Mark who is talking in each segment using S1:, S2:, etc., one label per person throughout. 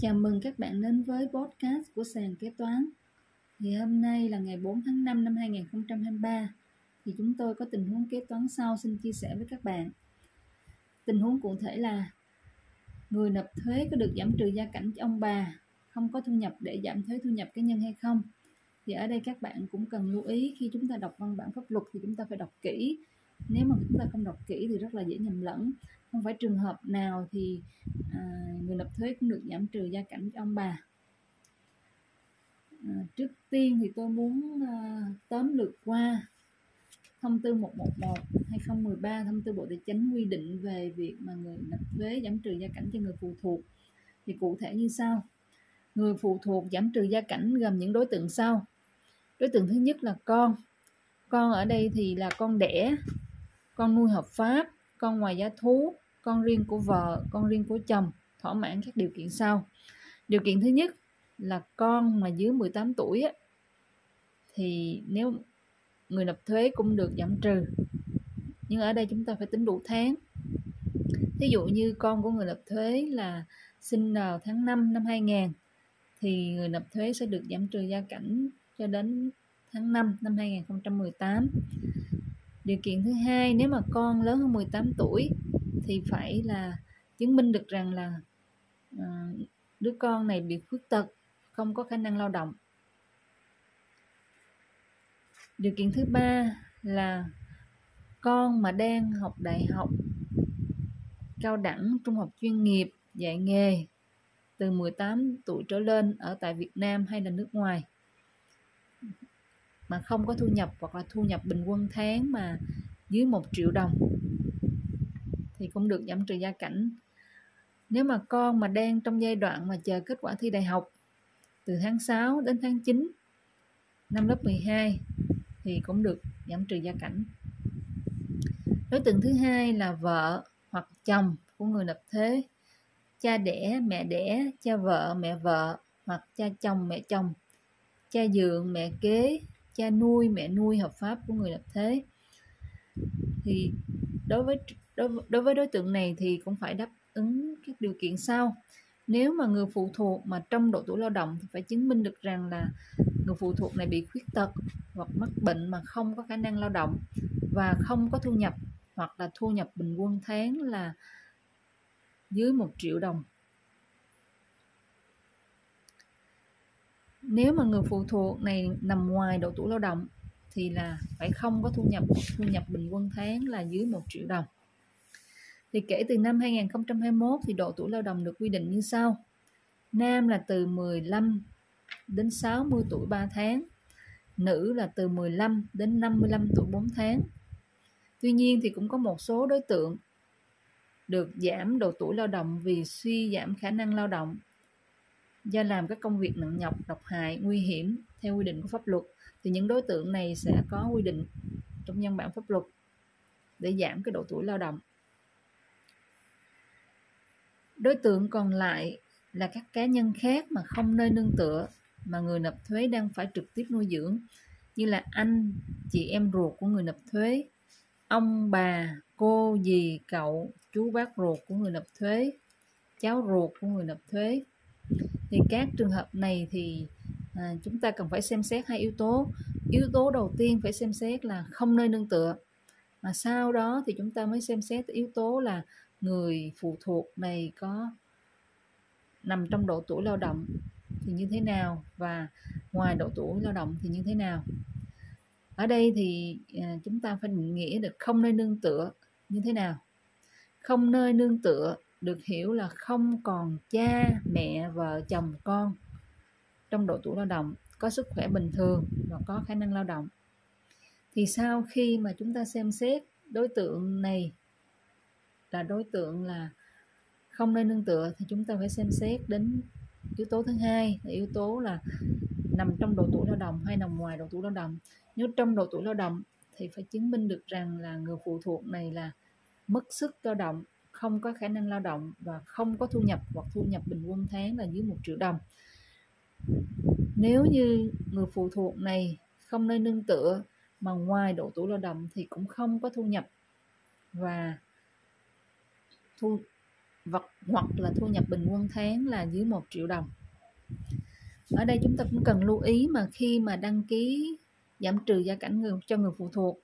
S1: Chào mừng các bạn đến với podcast của sàn kế toán. Thì hôm nay là ngày 4 tháng 5 năm 2023 thì chúng tôi có tình huống kế toán sau xin chia sẻ với các bạn. Tình huống cụ thể là người nộp thuế có được giảm trừ gia cảnh cho ông bà, không có thu nhập để giảm thuế thu nhập cá nhân hay không. Thì ở đây các bạn cũng cần lưu ý, khi chúng ta đọc văn bản pháp luật thì chúng ta phải đọc kỹ. Nếu mà chúng ta không đọc kỹ thì rất là dễ nhầm lẫn. Không phải trường hợp nào thì à, người nộp thuế cũng được giảm trừ gia cảnh cho ông bà. À, trước tiên thì tôi muốn à, tóm lược qua thông tư 111 2013 thông tư Bộ Tài chính quy định về việc mà người nộp thuế giảm trừ gia cảnh cho người phụ thuộc. Thì cụ thể như sau. Người phụ thuộc giảm trừ gia cảnh gồm những đối tượng sau. Đối tượng thứ nhất là con. Con ở đây thì là con đẻ con nuôi hợp pháp con ngoài giá thú con riêng của vợ con riêng của chồng thỏa mãn các điều kiện sau. Điều kiện thứ nhất là con mà dưới 18 tuổi á, thì nếu người nộp thuế cũng được giảm trừ. Nhưng ở đây chúng ta phải tính đủ tháng. Ví dụ như con của người nộp thuế là sinh vào tháng 5 năm 2000 thì người nộp thuế sẽ được giảm trừ gia cảnh cho đến tháng 5 năm 2018 điều kiện thứ hai nếu mà con lớn hơn 18 tuổi thì phải là chứng minh được rằng là uh, đứa con này bị khuyết tật không có khả năng lao động. Điều kiện thứ ba là con mà đang học đại học cao đẳng trung học chuyên nghiệp dạy nghề từ 18 tuổi trở lên ở tại Việt Nam hay là nước ngoài mà không có thu nhập hoặc là thu nhập bình quân tháng mà dưới 1 triệu đồng thì cũng được giảm trừ gia cảnh. Nếu mà con mà đang trong giai đoạn mà chờ kết quả thi đại học từ tháng 6 đến tháng 9 năm lớp 12 thì cũng được giảm trừ gia cảnh. Đối tượng thứ hai là vợ hoặc chồng của người nộp thuế cha đẻ, mẹ đẻ, cha vợ, mẹ vợ hoặc cha chồng, mẹ chồng, cha dượng, mẹ kế cha nuôi mẹ nuôi hợp pháp của người lập thế. Thì đối với đối, đối với đối tượng này thì cũng phải đáp ứng các điều kiện sau. Nếu mà người phụ thuộc mà trong độ tuổi lao động thì phải chứng minh được rằng là người phụ thuộc này bị khuyết tật hoặc mắc bệnh mà không có khả năng lao động và không có thu nhập hoặc là thu nhập bình quân tháng là dưới một triệu đồng. Nếu mà người phụ thuộc này nằm ngoài độ tuổi lao động thì là phải không có thu nhập. Thu nhập bình quân tháng là dưới 1 triệu đồng. Thì kể từ năm 2021 thì độ tuổi lao động được quy định như sau. Nam là từ 15 đến 60 tuổi 3 tháng. Nữ là từ 15 đến 55 tuổi 4 tháng. Tuy nhiên thì cũng có một số đối tượng được giảm độ tuổi lao động vì suy giảm khả năng lao động do làm các công việc nặng nhọc, độc hại, nguy hiểm theo quy định của pháp luật, thì những đối tượng này sẽ có quy định trong nhân bản pháp luật để giảm cái độ tuổi lao động. Đối tượng còn lại là các cá nhân khác mà không nơi nương tựa, mà người nộp thuế đang phải trực tiếp nuôi dưỡng, như là anh, chị em ruột của người nộp thuế, ông, bà, cô, dì, cậu, chú bác ruột của người nộp thuế, cháu ruột của người nộp thuế thì các trường hợp này thì à, chúng ta cần phải xem xét hai yếu tố. Yếu tố đầu tiên phải xem xét là không nơi nương tựa. Mà sau đó thì chúng ta mới xem xét yếu tố là người phụ thuộc này có nằm trong độ tuổi lao động thì như thế nào và ngoài độ tuổi lao động thì như thế nào. Ở đây thì à, chúng ta phải định nghĩa được không nơi nương tựa như thế nào. Không nơi nương tựa được hiểu là không còn cha, mẹ, vợ, chồng, con trong độ tuổi lao động, có sức khỏe bình thường và có khả năng lao động. Thì sau khi mà chúng ta xem xét đối tượng này là đối tượng là không nên nương tựa thì chúng ta phải xem xét đến yếu tố thứ hai là yếu tố là nằm trong độ tuổi lao động hay nằm ngoài độ tuổi lao động. Nếu trong độ tuổi lao động thì phải chứng minh được rằng là người phụ thuộc này là mất sức lao động không có khả năng lao động và không có thu nhập hoặc thu nhập bình quân tháng là dưới một triệu đồng. Nếu như người phụ thuộc này không nơi nương tựa mà ngoài độ tuổi lao động thì cũng không có thu nhập và thu vật hoặc là thu nhập bình quân tháng là dưới 1 triệu đồng. Ở đây chúng ta cũng cần lưu ý mà khi mà đăng ký giảm trừ gia cảnh người, cho người phụ thuộc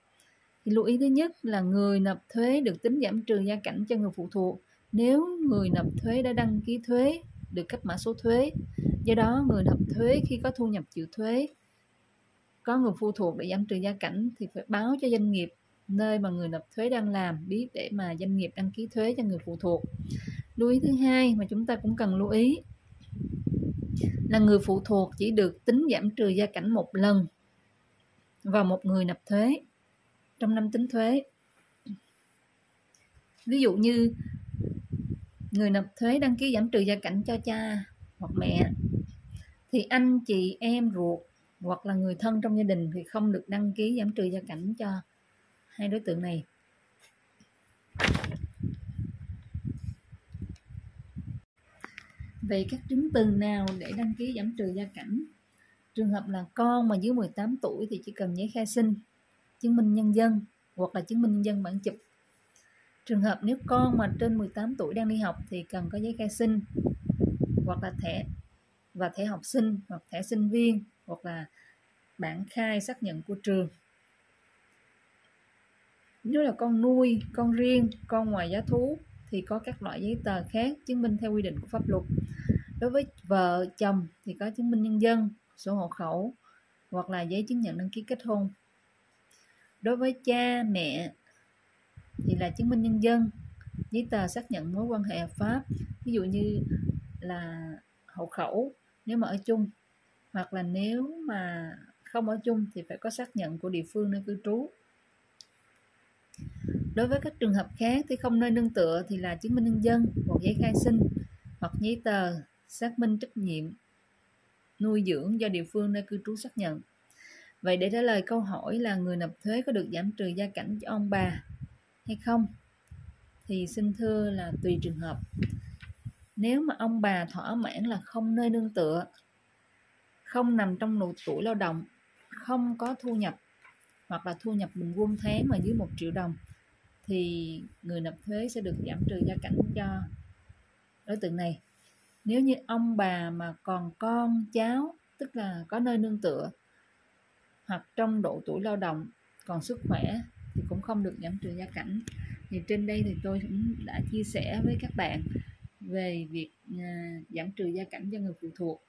S1: thì lưu ý thứ nhất là người nộp thuế được tính giảm trừ gia cảnh cho người phụ thuộc. Nếu người nộp thuế đã đăng ký thuế, được cấp mã số thuế, do đó người nộp thuế khi có thu nhập chịu thuế, có người phụ thuộc để giảm trừ gia cảnh thì phải báo cho doanh nghiệp nơi mà người nộp thuế đang làm biết để mà doanh nghiệp đăng ký thuế cho người phụ thuộc. Lưu ý thứ hai mà chúng ta cũng cần lưu ý là người phụ thuộc chỉ được tính giảm trừ gia cảnh một lần vào một người nộp thuế trong năm tính thuế. Ví dụ như người nộp thuế đăng ký giảm trừ gia cảnh cho cha hoặc mẹ, thì anh, chị, em ruột hoặc là người thân trong gia đình thì không được đăng ký giảm trừ gia cảnh cho hai đối tượng này. Về các chứng từ nào để đăng ký giảm trừ gia cảnh? Trường hợp là con mà dưới 18 tuổi thì chỉ cần giấy khai sinh chứng minh nhân dân hoặc là chứng minh nhân dân bản chụp. Trường hợp nếu con mà trên 18 tuổi đang đi học thì cần có giấy khai sinh hoặc là thẻ và thẻ học sinh hoặc thẻ sinh viên hoặc là bản khai xác nhận của trường. Nếu là con nuôi, con riêng, con ngoài giá thú thì có các loại giấy tờ khác chứng minh theo quy định của pháp luật. Đối với vợ, chồng thì có chứng minh nhân dân, sổ hộ khẩu hoặc là giấy chứng nhận đăng ký kết hôn đối với cha, mẹ thì là chứng minh nhân dân, giấy tờ xác nhận mối quan hệ hợp pháp. Ví dụ như là hộ khẩu, nếu mà ở chung, hoặc là nếu mà không ở chung thì phải có xác nhận của địa phương nơi cư trú. Đối với các trường hợp khác thì không nơi nương tựa thì là chứng minh nhân dân, một giấy khai sinh hoặc giấy tờ xác minh trách nhiệm nuôi dưỡng do địa phương nơi cư trú xác nhận vậy để trả lời câu hỏi là người nộp thuế có được giảm trừ gia cảnh cho ông bà hay không, thì xin thưa là tùy trường hợp. Nếu mà ông bà thỏa mãn là không nơi nương tựa, không nằm trong độ tuổi lao động, không có thu nhập hoặc là thu nhập bình quân tháng mà dưới 1 triệu đồng, thì người nộp thuế sẽ được giảm trừ gia cảnh cho đối tượng này. Nếu như ông bà mà còn con, cháu, tức là có nơi nương tựa hoặc trong độ tuổi lao động, còn sức khỏe thì cũng không được giảm trừ gia cảnh. Thì trên đây thì tôi cũng đã chia sẻ với các bạn về việc à, giảm trừ gia cảnh cho người phụ thuộc.